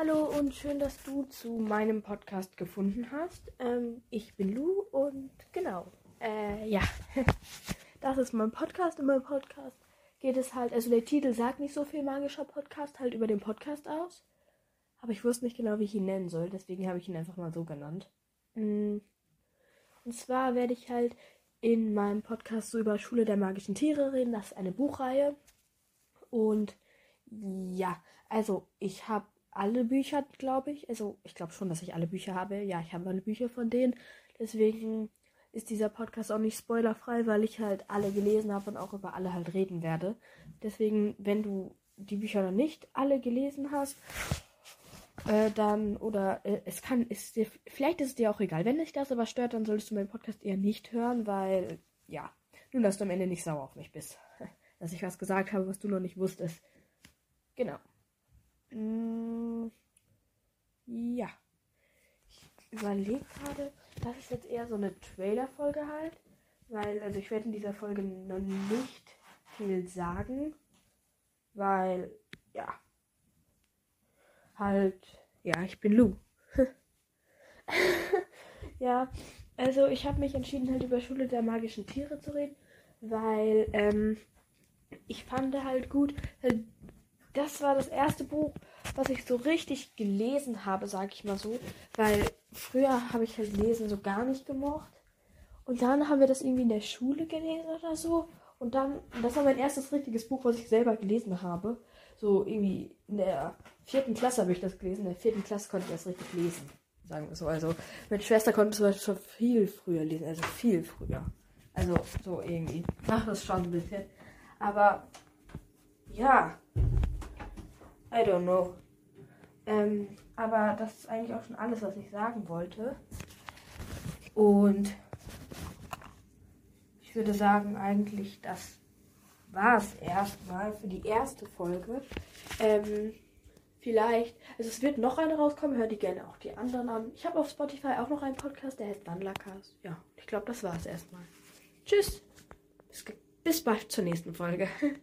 Hallo und schön, dass du zu meinem Podcast gefunden hast. Ähm, ich bin Lu und genau, äh, ja, das ist mein Podcast und mein Podcast geht es halt, also der Titel sagt nicht so viel magischer Podcast, halt über den Podcast aus. Aber ich wusste nicht genau, wie ich ihn nennen soll, deswegen habe ich ihn einfach mal so genannt. Mm. Und zwar werde ich halt in meinem Podcast so über Schule der magischen Tiere reden. Das ist eine Buchreihe. Und ja, also ich habe alle Bücher, glaube ich. Also ich glaube schon, dass ich alle Bücher habe. Ja, ich habe alle Bücher von denen. Deswegen ist dieser Podcast auch nicht spoilerfrei, weil ich halt alle gelesen habe und auch über alle halt reden werde. Deswegen, wenn du die Bücher noch nicht alle gelesen hast, äh, dann, oder äh, es kann, ist dir, vielleicht ist es dir auch egal. Wenn dich das aber stört, dann solltest du meinen Podcast eher nicht hören, weil, ja, nun, dass du am Ende nicht sauer auf mich bist. Dass ich was gesagt habe, was du noch nicht wusstest. Genau. Mm, ja. Ich überlege gerade, das ist jetzt eher so eine Trailer-Folge halt. Weil, also ich werde in dieser Folge noch nicht viel sagen. Weil, ja. Halt, ja, ich bin Lou. ja, also ich habe mich entschieden, halt über Schule der magischen Tiere zu reden. Weil, ähm, ich fand halt gut, das war das erste Buch, was ich so richtig gelesen habe, sag ich mal so. Weil früher habe ich halt Lesen so gar nicht gemocht. Und dann haben wir das irgendwie in der Schule gelesen oder so. Und dann, das war mein erstes richtiges Buch, was ich selber gelesen habe. So irgendwie in der vierten Klasse habe ich das gelesen. In der vierten Klasse konnte ich das richtig lesen. Sagen wir so. Also meine Schwester konnte zum Beispiel schon viel früher lesen. Also viel früher. Also so irgendwie. Ach, das schon ein bisschen. Aber ja, I don't know. Ähm, aber das ist eigentlich auch schon alles, was ich sagen wollte. Und ich würde sagen, eigentlich, das war es erstmal für die erste Folge. Ähm, vielleicht, also es wird noch eine rauskommen, hör die gerne auch die anderen an. Ich habe auf Spotify auch noch einen Podcast, der heißt Wandlercast. Ja, ich glaube, das war es erstmal. Tschüss. Bis, bis bald zur nächsten Folge.